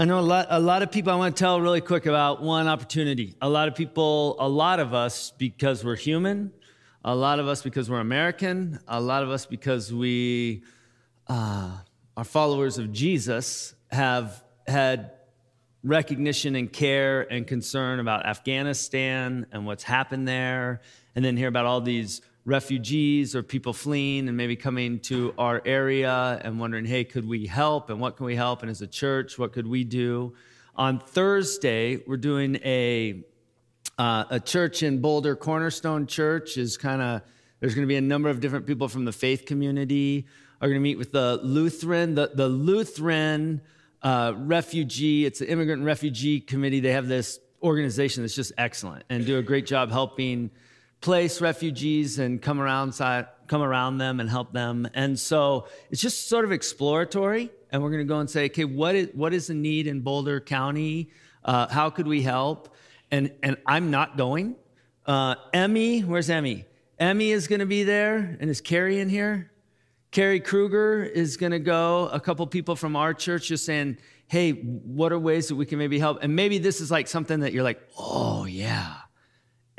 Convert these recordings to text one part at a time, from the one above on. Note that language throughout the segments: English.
I know a lot, a lot of people, I want to tell really quick about one opportunity. A lot of people, a lot of us, because we're human, a lot of us because we're American, a lot of us because we uh, are followers of Jesus, have had recognition and care and concern about Afghanistan and what's happened there, and then hear about all these refugees or people fleeing and maybe coming to our area and wondering, hey, could we help? And what can we help? And as a church, what could we do? On Thursday, we're doing a, uh, a church in Boulder, Cornerstone Church is kind of, there's going to be a number of different people from the faith community are going to meet with the Lutheran, the, the Lutheran uh, refugee, it's the immigrant refugee committee. They have this organization that's just excellent and do a great job helping place refugees and come around come around them and help them. And so it's just sort of exploratory. And we're going to go and say, okay, what is what is the need in Boulder County? Uh, how could we help? And and I'm not going. Uh, Emmy, where's Emmy? Emmy is going to be there, and is Carrie in here? Carrie Kruger is going to go. A couple people from our church just saying, hey, what are ways that we can maybe help? And maybe this is like something that you're like, oh yeah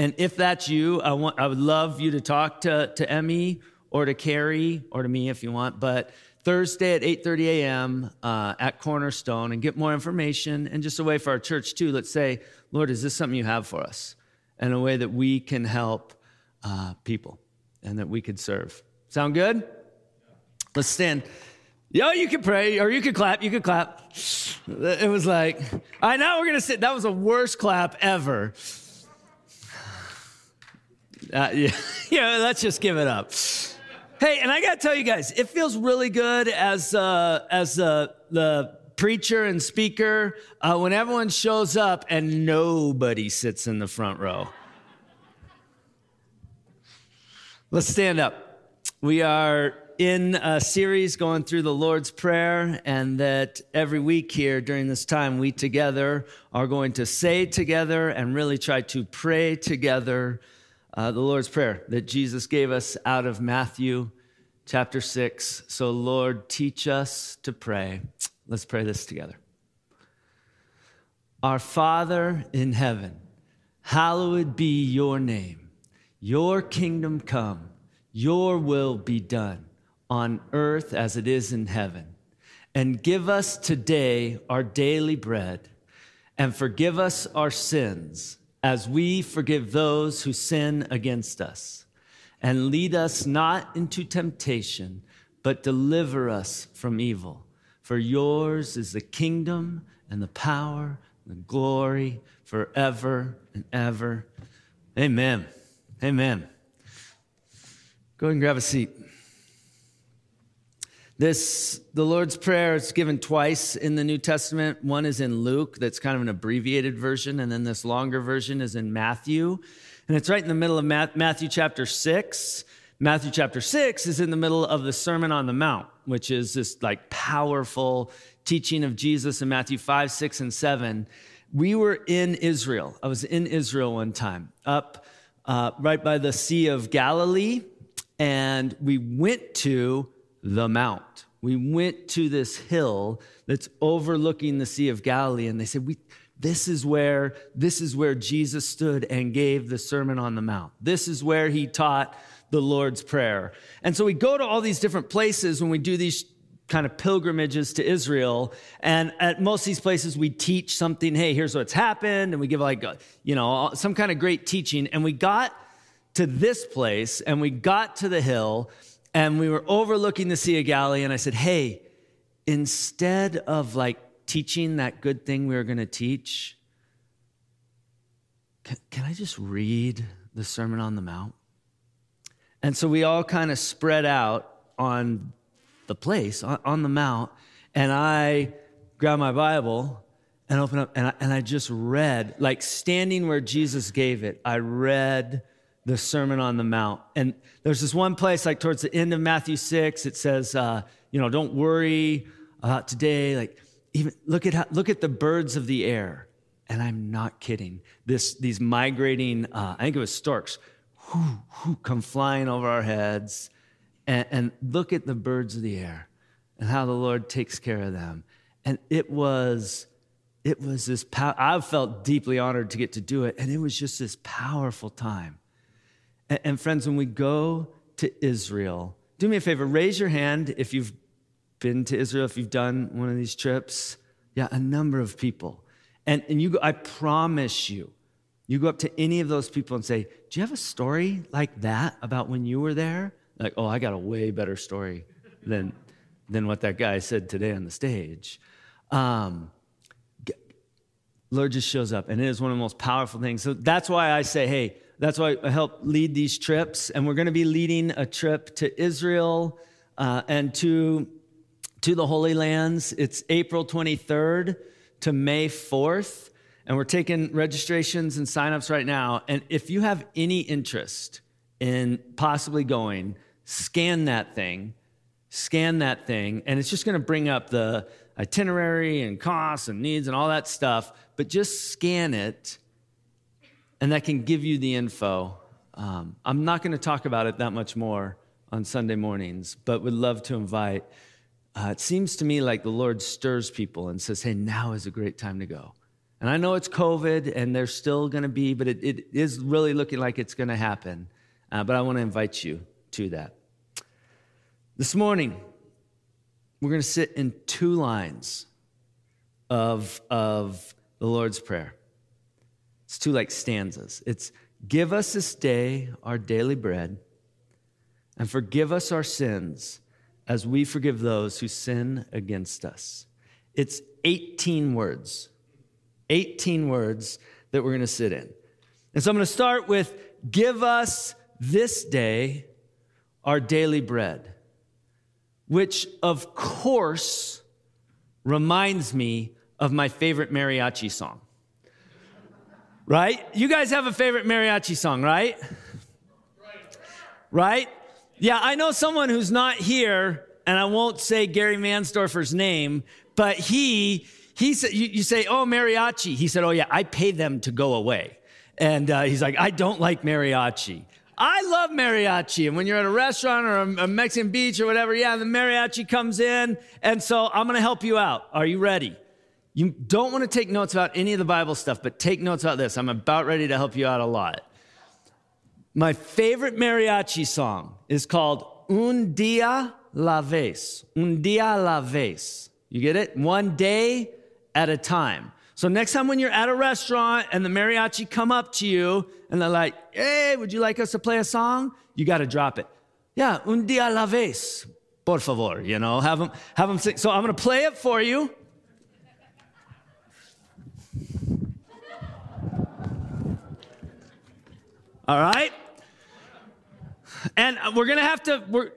and if that's you, I, want, I would love you to talk to, to Emmy or to Carrie or to me if you want. But Thursday at 8:30 a.m. Uh, at Cornerstone and get more information and just a way for our church too. Let's say, Lord, is this something you have for us? And a way that we can help uh, people and that we could serve. Sound good? Let's stand. Yo, you could pray or you could clap. You could clap. It was like, I know we're gonna sit. That was the worst clap ever. Uh, yeah, yeah, let's just give it up. Hey, and I got to tell you guys, it feels really good as uh, as uh, the preacher and speaker uh, when everyone shows up and nobody sits in the front row. Let's stand up. We are in a series going through the Lord's Prayer, and that every week here during this time, we together are going to say together and really try to pray together uh, the Lord's Prayer that Jesus gave us out of Matthew chapter 6. So, Lord, teach us to pray. Let's pray this together. Our Father in heaven, hallowed be your name. Your kingdom come, your will be done on earth as it is in heaven. And give us today our daily bread, and forgive us our sins as we forgive those who sin against us. And lead us not into temptation, but deliver us from evil. For yours is the kingdom and the power and the glory forever and ever. Amen. Amen. Go and grab a seat. This, the Lord's Prayer, is given twice in the New Testament. One is in Luke, that's kind of an abbreviated version, and then this longer version is in Matthew. And it's right in the middle of Matthew chapter 6. Matthew chapter 6 is in the middle of the Sermon on the Mount, which is this like powerful teaching of Jesus in Matthew 5, 6, and 7. We were in Israel. I was in Israel one time, up uh, right by the Sea of Galilee, and we went to the Mount. We went to this hill that's overlooking the Sea of Galilee, and they said, we, this is where this is where Jesus stood and gave the Sermon on the Mount. This is where he taught the Lord's Prayer. And so we go to all these different places when we do these kind of pilgrimages to Israel. And at most of these places, we teach something. Hey, here's what's happened, and we give like you know some kind of great teaching. And we got to this place, and we got to the hill, and we were overlooking the Sea of Galilee, and I said, Hey, instead of like teaching that good thing we were going to teach, can, can, I just read the Sermon on the Mount? And so we all kind of spread out on the place, on, on the Mount, and I grabbed my Bible and opened up, and I, and I just read, like standing where Jesus gave it, I read the Sermon on the Mount. And there's this one place, like towards the end of Matthew 6, it says, uh, you know, don't worry about today. Like, even look at how, look at the birds of the air. And I'm not kidding. This, these migrating, uh, I think it was storks, whoo, whoo, come flying over our heads. And, and look at the birds of the air and how the Lord takes care of them. And it was it was this, pow- I felt deeply honored to get to do it. And it was just this powerful time. And, friends, when we go to Israel, do me a favor, raise your hand if you've been to Israel, if you've done one of these trips. Yeah, a number of people. And, and you go, I promise you, you go up to any of those people and say, Do you have a story like that about when you were there? Like, oh, I got a way better story than, than what that guy said today on the stage. Um, Lord just shows up, and it is one of the most powerful things. So that's why I say, hey, that's why I help lead these trips. And we're going to be leading a trip to Israel uh, and to, to the Holy Lands. It's April 23rd to May 4th. And we're taking registrations and signups right now. And if you have any interest in possibly going, scan that thing, scan that thing, and it's just going to bring up the itinerary and costs and needs and all that stuff, but just scan it, and that can give you the info. Um, I'm not going to talk about it that much more on Sunday mornings, but would love to invite. Uh, it seems to me like the Lord stirs people and says, hey, now is a great time to go. And I know it's COVID and there's still going to be, but it, it is really looking like it's going to happen. Uh, but I want to invite you to that. This morning, we're going to sit in two lines of, of the Lord's Prayer. It's two like stanzas. It's give us this day our daily bread and forgive us our sins as we forgive those who sin against us. It's 18 words, 18 words that we're going to sit in. And so I'm going to start with give us this day our daily bread which of course reminds me of my favorite mariachi song. Right? You guys have a favorite mariachi song, right? Right? Yeah, I know someone who's not here, and I won't say Gary Mansdorfer's name, but he, he said, you, you say, oh, mariachi. He said, oh, yeah, I pay them to go away. And uh, he's like, I don't like mariachi. I love mariachi. And when you're at a restaurant or a, a Mexican beach or whatever, yeah, the mariachi comes in. And so I'm going to help you out. Are you ready? You don't want to take notes about any of the Bible stuff, but take notes about this. I'm about ready to help you out a lot. My favorite mariachi song is called Un Dia La Vez. Un Dia La Vez. You get it? One day at a time. So next time when you're at a restaurant and the mariachi come up to you and they're like, hey, would you like us to play a song? You got to drop it. Yeah, un dia la vez, por favor, you know, have them, have them sing. So I'm going to play it for you. All right? And we're going to have to, we're,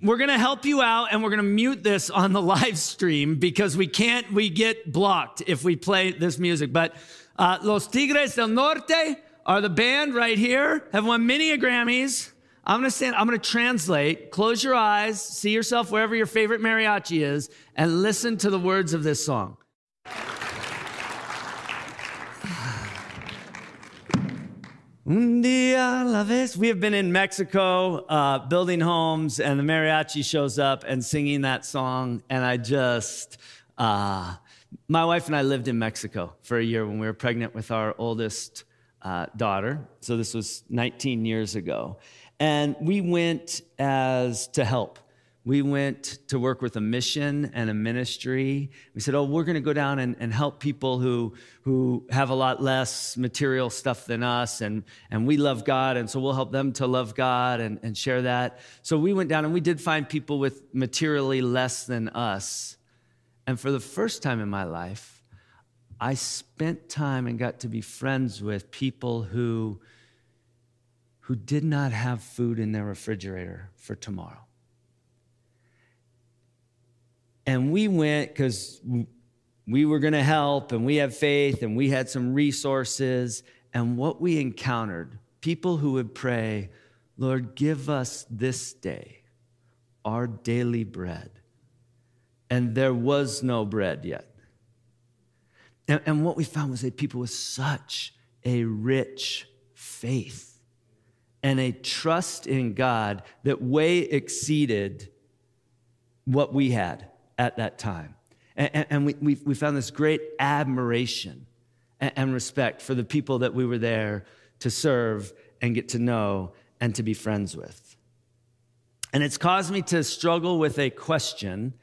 we're going to help you out and we're going to mute this on the live stream because we can't, we get blocked if we play this music. But uh, Los Tigres del Norte are the band right here, have won many Grammys. I'm going to stand, I'm going to translate. Close your eyes, see yourself wherever your favorite mariachi is, and listen to the words of this song. Un dia la vez. We have been in Mexico uh, building homes, and the mariachi shows up and singing that song. And I just, uh, my wife and I lived in Mexico for a year when we were pregnant with our oldest uh, daughter. So this was 19 years ago. And we went as to help we went to work with a mission and a ministry. We said, Oh, we're going to go down and, and help people who, who have a lot less material stuff than us, and, and we love God, and so we'll help them to love God and, and share that. So we went down and we did find people with materially less than us. And for the first time in my life, I spent time and got to be friends with people who, who did not have food in their refrigerator for tomorrow. And we went because we were going to help and we had faith and we had some resources. And what we encountered, people who would pray, Lord, give us this day our daily bread. And there was no bread yet. And, and what we found was that people with such a rich faith and a trust in God that way exceeded what we had at that time. And, and we, we, we found this great admiration and, and respect for the people that we were there to serve and get to know and to be friends with. And it's caused me to struggle with a question,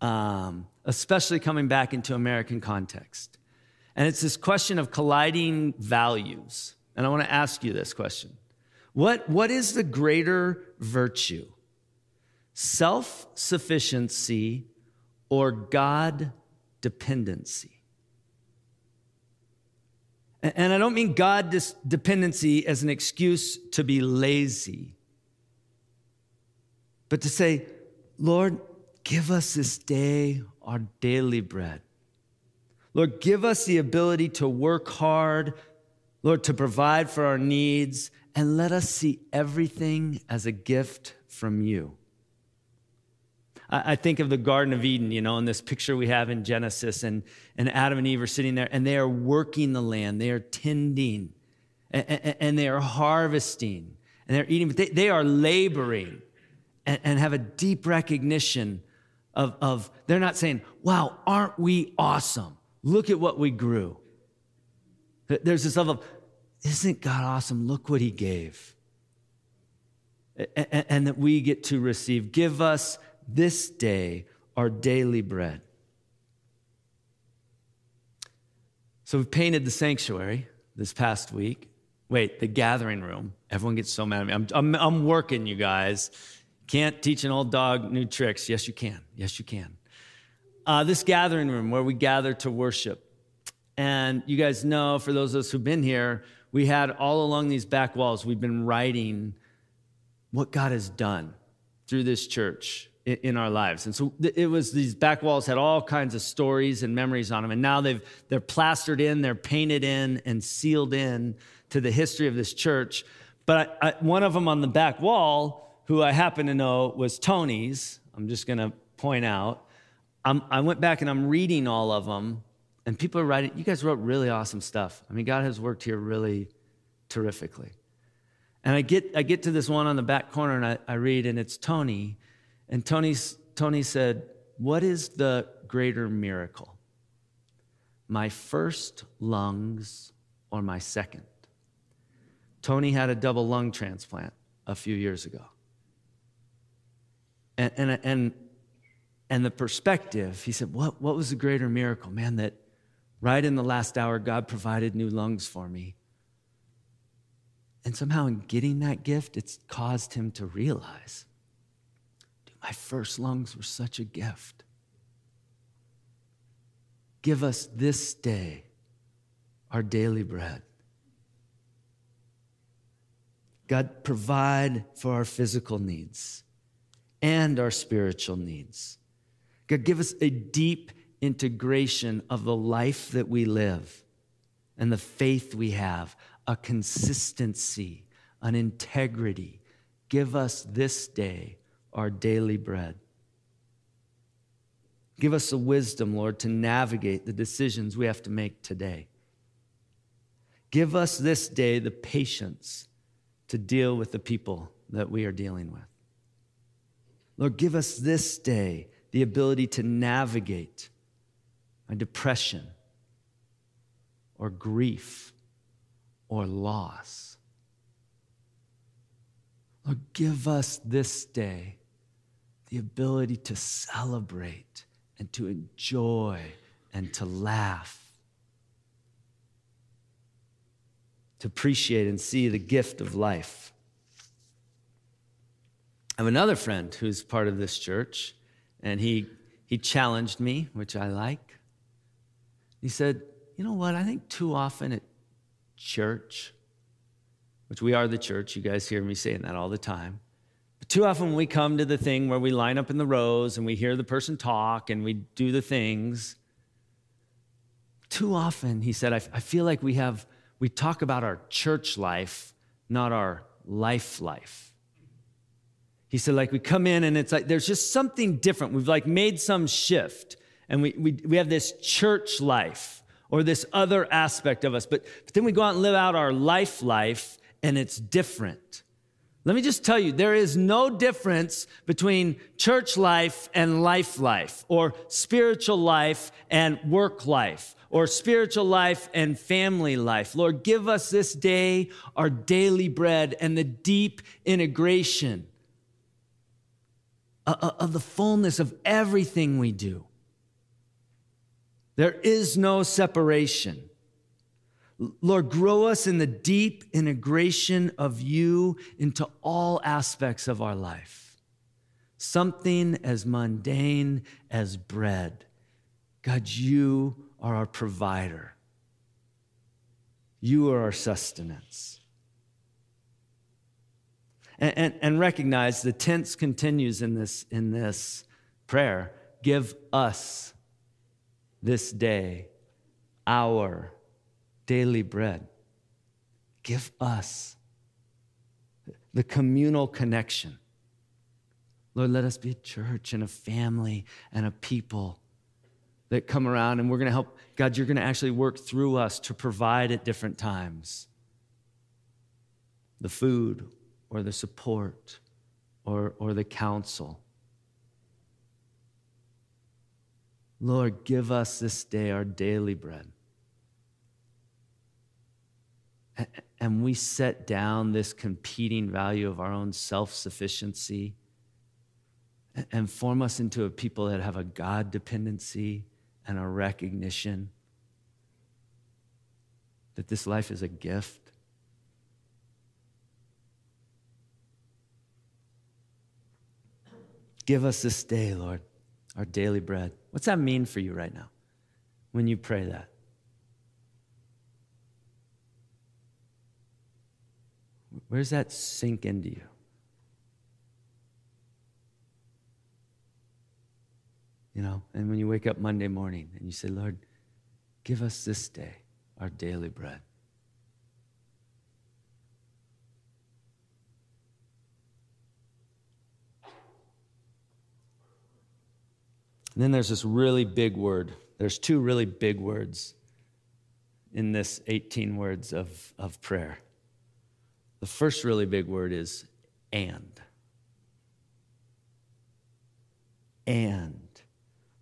um, especially coming back into American context. And it's this question of colliding values. And I want to ask you this question What, what is the greater virtue? Self sufficiency or God dependency? And I don't mean God dependency as an excuse to be lazy, but to say, Lord, give us this day our daily bread. Lord, give us the ability to work hard, Lord, to provide for our needs, and let us see everything as a gift from you. I think of the Garden of Eden, you know, in this picture we have in Genesis, and, and Adam and Eve are sitting there, and they are working the land, they are tending, and, and they are harvesting, and they're eating, but they, they are laboring and, and have a deep recognition of, of, they're not saying, wow, aren't we awesome? Look at what we grew. There's this level of, isn't God awesome? Look what he gave. And that we get to receive. Give us this day our daily bread. So we've painted the sanctuary this past week. Wait, the gathering room. Everyone gets so mad at me. I'm, I'm, I'm working, you guys. Can't teach an old dog new tricks. Yes, you can. Yes, you can. Uh, this gathering room where we gather to worship. And you guys know, for those of us who've been here, we had all along these back walls, we've been writing what God has done through this church in our lives. And so it was these back walls had all kinds of stories and memories on them. And now they've they're plastered in, they're painted in and sealed in to the history of this church. But I, I, one of them on the back wall, who I happen to know was Tony's, I'm just going to point out. I'm, I went back and I'm reading all of them, and people are writing. You guys wrote really awesome stuff. I mean, God has worked here really terrifically. And I get I get to this one on the back corner, and I, I read, and it's Tony and Tony, Tony said, What is the greater miracle? My first lungs or my second? Tony had a double lung transplant a few years ago. And, and, and, and the perspective, he said, what, what was the greater miracle? Man, that right in the last hour, God provided new lungs for me. And somehow, in getting that gift, it's caused him to realize my first lungs were such a gift. Give us this day our daily bread. God, provide for our physical needs and our spiritual needs. God, give us a deep integration of the life that we live and the faith we have, a consistency, an integrity. Give us this day our daily bread. Give us the wisdom, Lord, to navigate the decisions we have to make today. Give us this day the patience to deal with the people that we are dealing with. Lord, give us this day the ability to navigate a depression or grief or loss. Lord, give us this day the ability to celebrate and to enjoy and to laugh, to appreciate and see the gift of life. I have another friend who's part of this church, and he, he challenged me, which I like. He said, You know what? I think too often at church, which we are the church, you guys hear me saying that all the time. Too often we come to the thing where we line up in the rows and we hear the person talk and we do the things. Too often, he said, I, I feel like we have, we talk about our church life, not our life life. He said, like we come in and it's like there's just something different. We've like made some shift and we, we, we have this church life or this other aspect of us. But, but then we go out and live out our life life and it's different. Let me just tell you, there is no difference between church life and life life, or spiritual life and work life, or spiritual life and family life. Lord, give us this day our daily bread and the deep integration uh, uh, of the fullness of everything we do. There is no separation. Lord, grow us in the deep integration of you into all aspects of our life. Something as mundane as bread. God, you are our provider. You are our sustenance. And, and, and recognize the tense continues in this, in this prayer. Give us this day our daily bread. Give us the communal connection. Lord, let us be a church and a family and a people that come around and we're going to help. God, you're going to actually work through us to provide at different times the food or the support or, or the counsel. Lord, give us this day our daily bread. And we set down this competing value of our own self sufficiency and form us into a people that have a God dependency and a recognition that this life is a gift. Give us this day, Lord, our daily bread. What's that mean for you right now when you pray that? Where does that sink into you? You know, and when you wake up Monday morning and you say, Lord, give us this day our daily bread. And then there's this really big word. There's two really big words in this 18 words of, of prayer. The first really big word is and. And.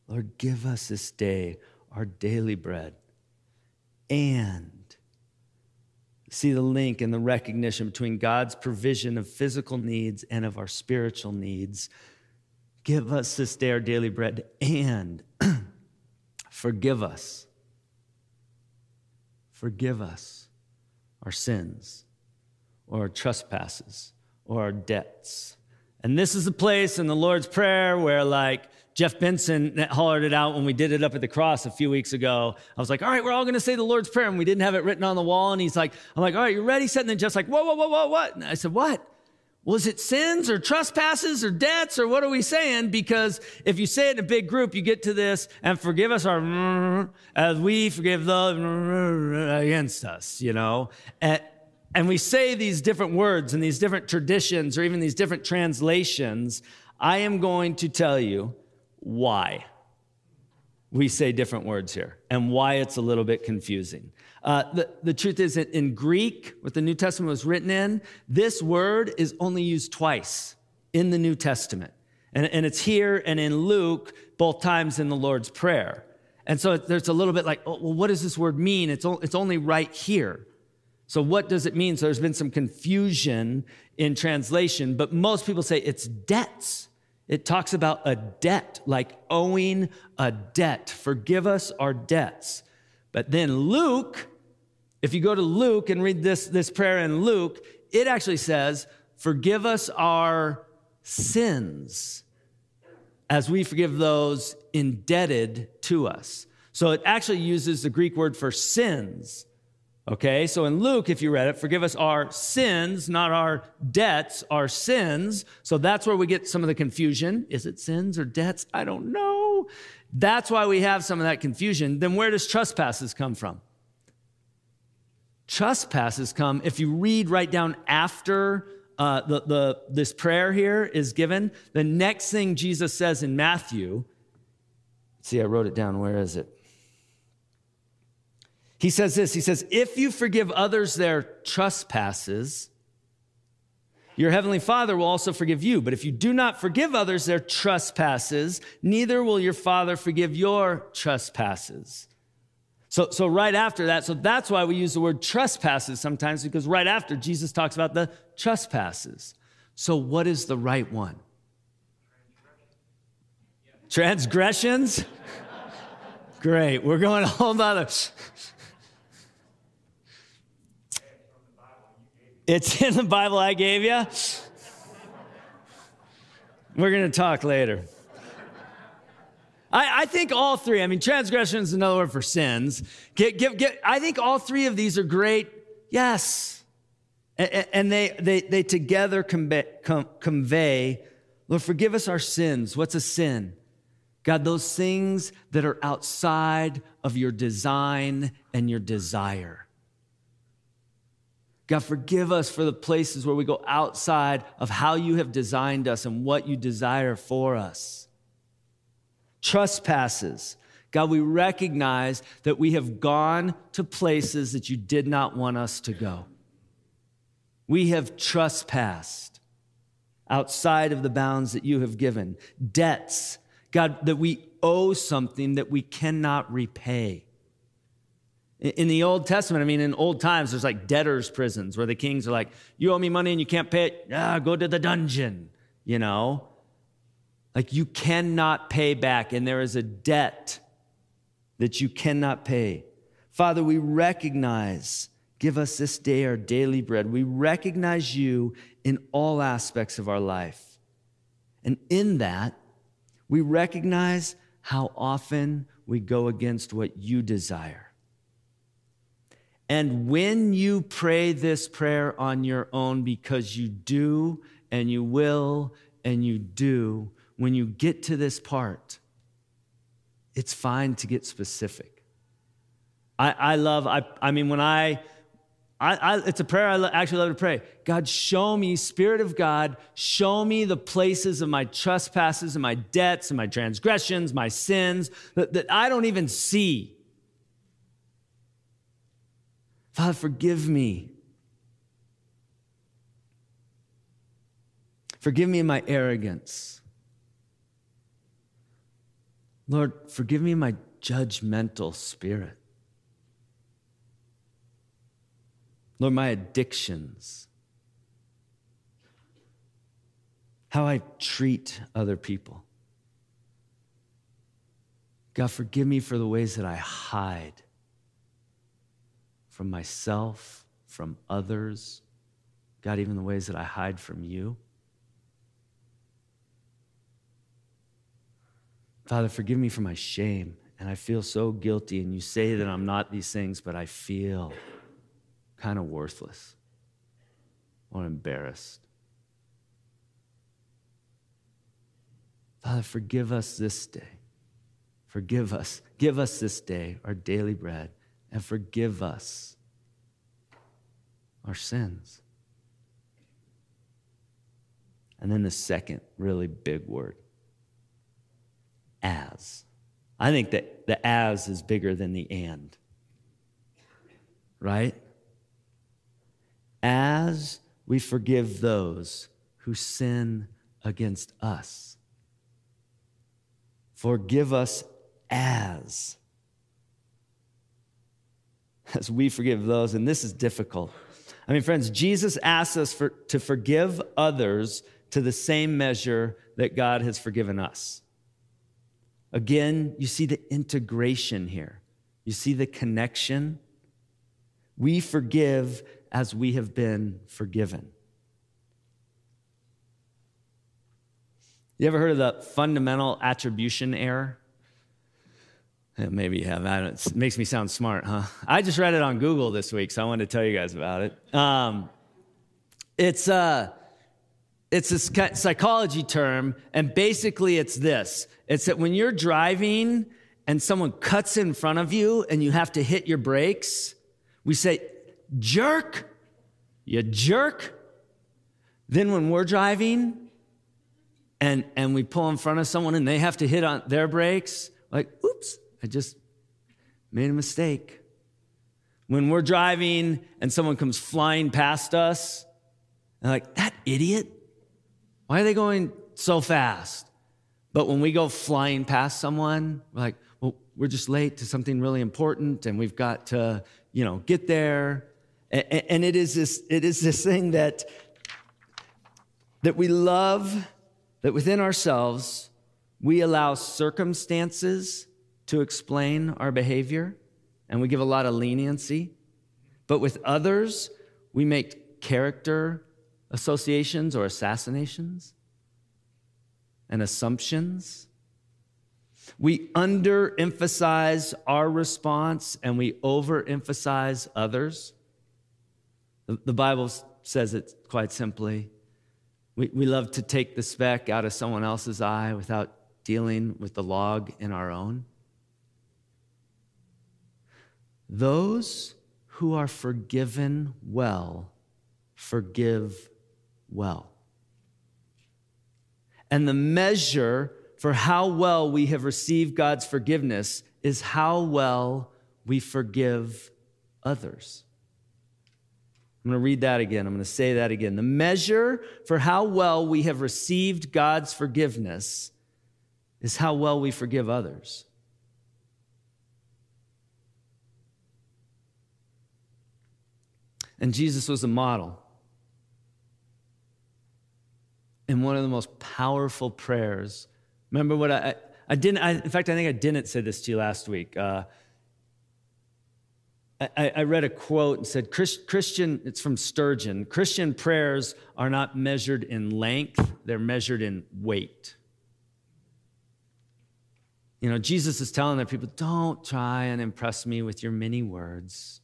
Lord, give us this day our daily bread. And. See the link and the recognition between God's provision of physical needs and of our spiritual needs Give us this day our daily bread and forgive us. Forgive us our sins or trespasses or debts. And this is the place in the Lord's Prayer where, like, Jeff Benson hollered it out when we did it up at the cross a few weeks ago. I was like, all right, we're all going to say the Lord's Prayer. And we didn't have it written on the wall. And he's like, I'm like, all right, you ready? Set. And then Jeff's like, whoa, whoa, whoa, whoa, what? And I said, what? Was it sins or trespasses or debts or what are we saying? Because if you say it in a big group, you get to this and forgive us our as we forgive those against us, you know? And, and we say these different words and these different traditions or even these different translations. I am going to tell you why we say different words here and why it's a little bit confusing. Uh, the, the truth is that in Greek, what the New Testament was written in, this word is only used twice in the New Testament. And, and it's here and in Luke, both times in the Lord's Prayer. And so there's a little bit like, oh, well, what does this word mean? It's, o- it's only right here. So what does it mean? So there's been some confusion in translation, but most people say it's debts. It talks about a debt, like owing a debt. Forgive us our debts. But then Luke if you go to Luke and read this, this prayer in Luke, it actually says, Forgive us our sins as we forgive those indebted to us. So it actually uses the Greek word for sins. Okay, so in Luke, if you read it, forgive us our sins, not our debts, our sins. So that's where we get some of the confusion. Is it sins or debts? I don't know. That's why we have some of that confusion. Then where does trespasses come from? Trespasses come, if you read right down after uh, the, the, this prayer here is given, the next thing Jesus says in Matthew, see, I wrote it down. Where is it? He says this He says, If you forgive others their trespasses, your heavenly Father will also forgive you. But if you do not forgive others their trespasses, neither will your Father forgive your trespasses. So, so right after that, so that's why we use the word trespasses sometimes, because right after Jesus talks about the trespasses. So, what is the right one? Transgressions? Great. We're going a whole nother. It's in the Bible I gave you. We're going to talk later. I, I, think all three, I mean, transgression is another word for sins. Get, get, get, I think all three of these are great, yes. And, and they, they, they together convey, convey, Lord, forgive us our sins. What's a sin? God, those things that are outside of your design and your desire. God, forgive us for the places where we go outside of how you have designed us and what you desire for us. Trespasses. God, we recognize that we have gone to places that you did not want us to go. We have trespassed outside of the bounds that you have given. Debts, God, that we owe something that we cannot repay. In the Old Testament, I mean, in old times, there's like debtors' prisons where the kings are like, you owe me money and you can't pay it, ah, go to the dungeon, you know? Like you cannot pay back, and there is a debt that you cannot pay. Father, we recognize, give us this day our daily bread. We recognize you in all aspects of our life. And in that, we recognize how often we go against what you desire. And when you pray this prayer on your own, because you do and you will and you do, when you get to this part, it's fine to get specific. I, I love, I, I mean, when I, I, I, it's a prayer I actually love to pray. God, show me, Spirit of God, show me the places of my trespasses and my debts and my transgressions, my sins that, that I don't even see. Father, forgive me. Forgive me my arrogance. Lord, forgive me my judgmental spirit. Lord, my addictions. How I treat other people. God, forgive me for the ways that I hide from myself, from others, God, even the ways that I hide from you. Father, forgive me for my shame. And I feel so guilty. And you say that I'm not these things, but I feel kind of worthless or embarrassed. Father, forgive us this day. Forgive us. Give us this day our daily bread and forgive us our sins. And then the second really big word as. I think that the as is bigger than the and. Right? As we forgive those who sin against us. Forgive us as as we forgive those. And this is difficult. I mean, friends, Jesus asks us for, to forgive others to the same measure that God has forgiven us. Again, you see the integration here, you see the connection. We forgive as we have been forgiven. You ever heard of the fundamental attribution error? Maybe you have. It makes me sound smart, huh? I just read it on Google this week, so I wanted to tell you guys about it. Um, it's uh, it's a psychology term, and basically it's this: it's that when you're driving and someone cuts in front of you and you have to hit your brakes, we say, "Jerk, you jerk." Then when we're driving and and we pull in front of someone and they have to hit on their brakes, like. I just made a mistake. When we're driving and someone comes flying past us And like, that idiot? Why are they going so fast? But when we go flying past someone, we're like, well, we're just late to something really important and we've got to, you know, get there. And it is this, it is this thing that, that we love, that within ourselves, we allow circumstances to explain our behavior and we give a lot of leniency. But with others, we make character associations or assassinations and assumptions. We underemphasize our response and we overemphasize others. The Bible says it quite simply. We, we love to take the speck out of someone else's eye without dealing with the log in our own. Those who are forgiven well forgive well. And the measure for how well we have received God's forgiveness is how well we forgive others. I'm going to read that again. I'm going to say that again. The measure for how well we have received God's forgiveness is how well we forgive others. And Jesus was a model. In one of the most powerful prayers. Remember what I, I didn't, I, in fact, I think I didn't say this to you last week. Uh, I, I, read a quote and said, Christian, it's from Spurgeon Christian prayers are not measured in length, they're measured in weight. You know, Jesus is telling their people, don't try and impress me with your many words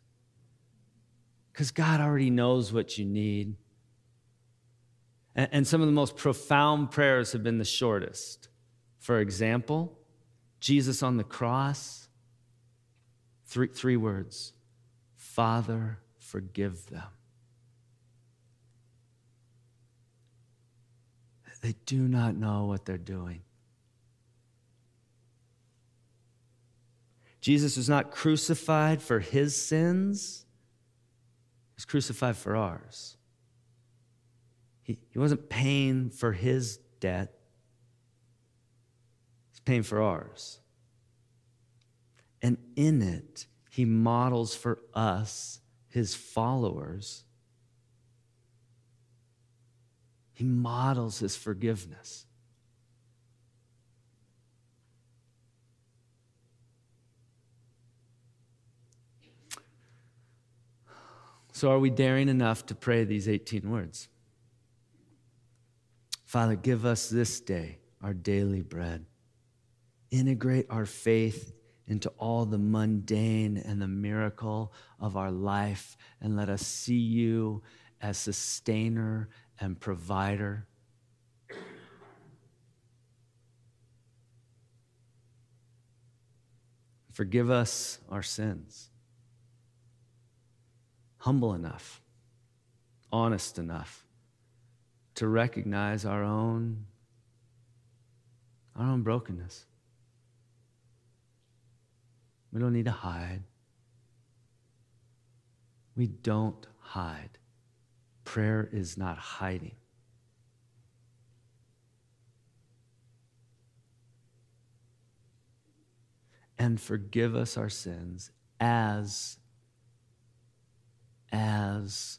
because God already knows what you need. And, and some of the most profound prayers have been the shortest. For example, Jesus on the cross, three, three words Father, forgive them. They do not know what they're doing. Jesus was not crucified for his sins was crucified for ours. He, he wasn't paying for his debt, he's paying for ours. And in it, he models for us, his followers, he models his forgiveness. So, are we daring enough to pray these 18 words? Father, give us this day our daily bread. Integrate our faith into all the mundane and the miracle of our life, and let us see you as sustainer and provider. Forgive us our sins humble enough, honest enough to recognize our own our own brokenness. We don't need to hide. We don't hide. Prayer is not hiding. And forgive us our sins as as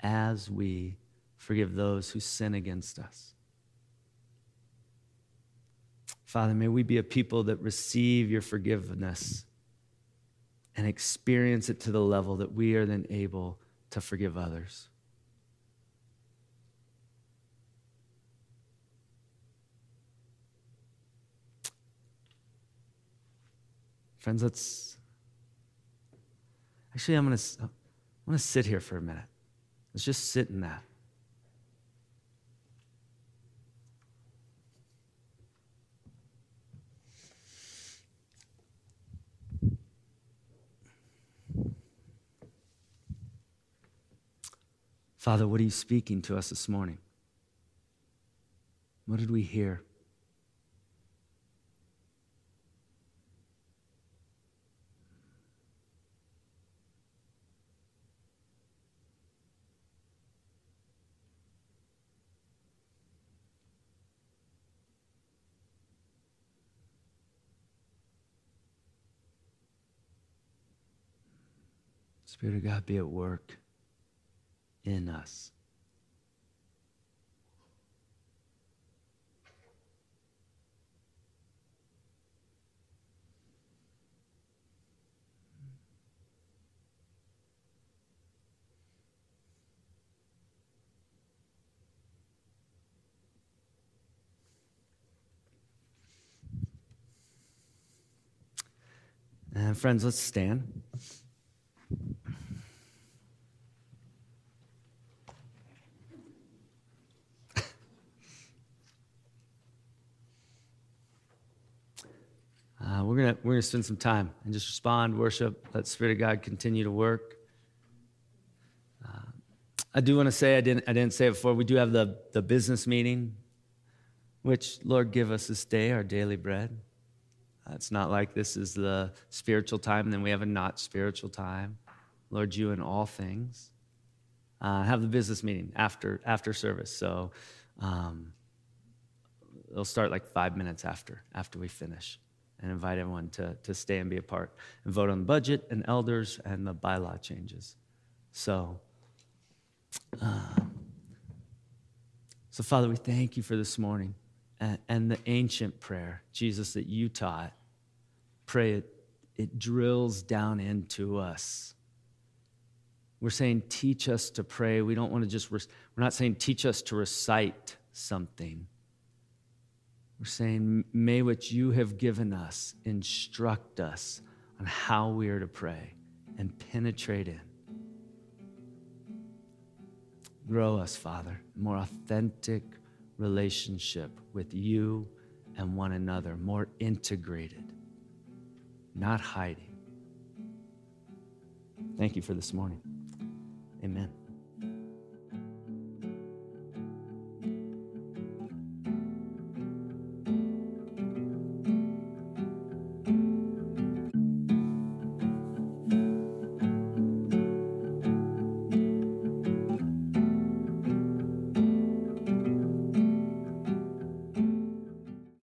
as we forgive those who sin against us. Father, may we be a people that receive your forgiveness and experience it to the level that we are then able to forgive others. Friends, let's Actually, I'm going to I'm going to sit here for a minute. Let's just sit in that. Father, what are you speaking to us this morning? What did we hear? Spirit of God, be at work in us. And friends, let's stand. Uh, we're gonna we're gonna spend some time and just respond, worship, let Spirit of God continue to work. Uh, I do want to say I didn't I didn't say it before. We do have the the business meeting, which Lord give us this day our daily bread. Uh, it's not like this is the spiritual time, and then we have a not spiritual time. Lord, you in all things. Uh, have the business meeting after after service. So um, it'll start like five minutes after after we finish, and invite everyone to to stay and be a part and vote on the budget and elders and the bylaw changes. So. Uh, so, Father, we thank you for this morning and, and the ancient prayer, Jesus, that you taught. Pray it, it drills down into us. We're saying, teach us to pray. We don't want to just, we're not saying, teach us to recite something. We're saying, may what you have given us instruct us on how we are to pray and penetrate in. Grow us, Father, more authentic relationship with you and one another, more integrated, not hiding. Thank you for this morning. Amen.